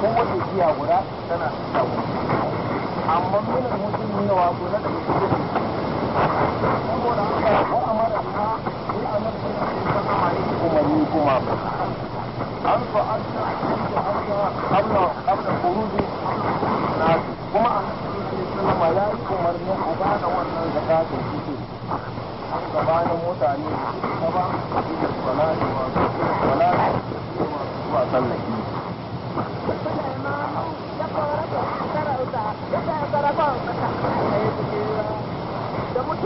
kowace jiya guda tana da amma minan mutum ne wato na daga cikin saboda haka ko amara sai an nan sai ta kama ne umarni kuma an fa an ta Allah Allah kuruji na kuma an sallama ya yi umarnin a ba da wannan zakatun fito an gabanin mutane ta ba da salati masu salati zuwa sallaki Double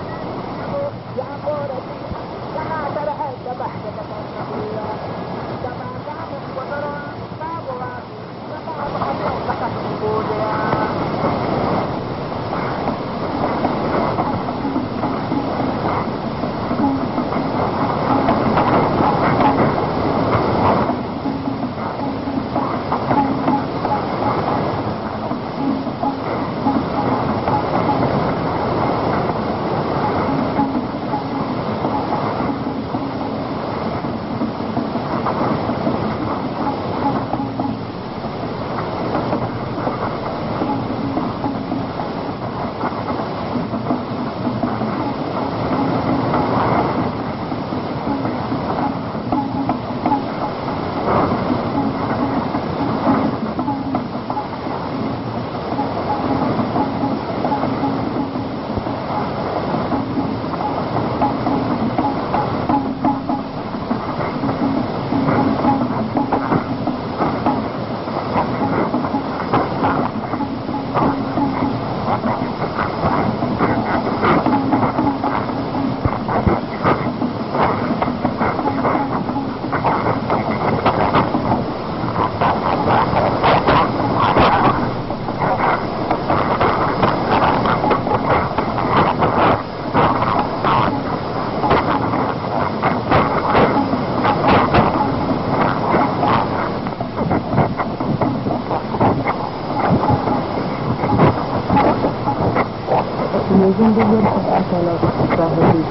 Legendary of Atala Savage,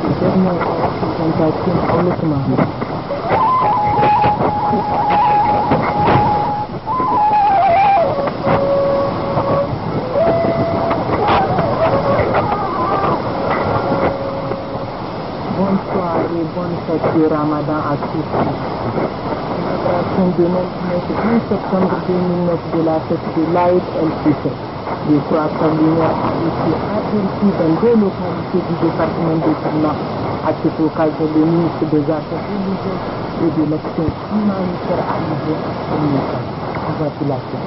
the governor of Byzantine bon du Ramadan à Christ. L'attraction de notre septembre 2009 de la fête de l'Aïd El-Fitr. Les corps assemblés a été aperçu dans deux localités du département de Tourna. À cette occasion, le ministre des Affaires religieuses et de l'action humanitaire a livré un message à la population.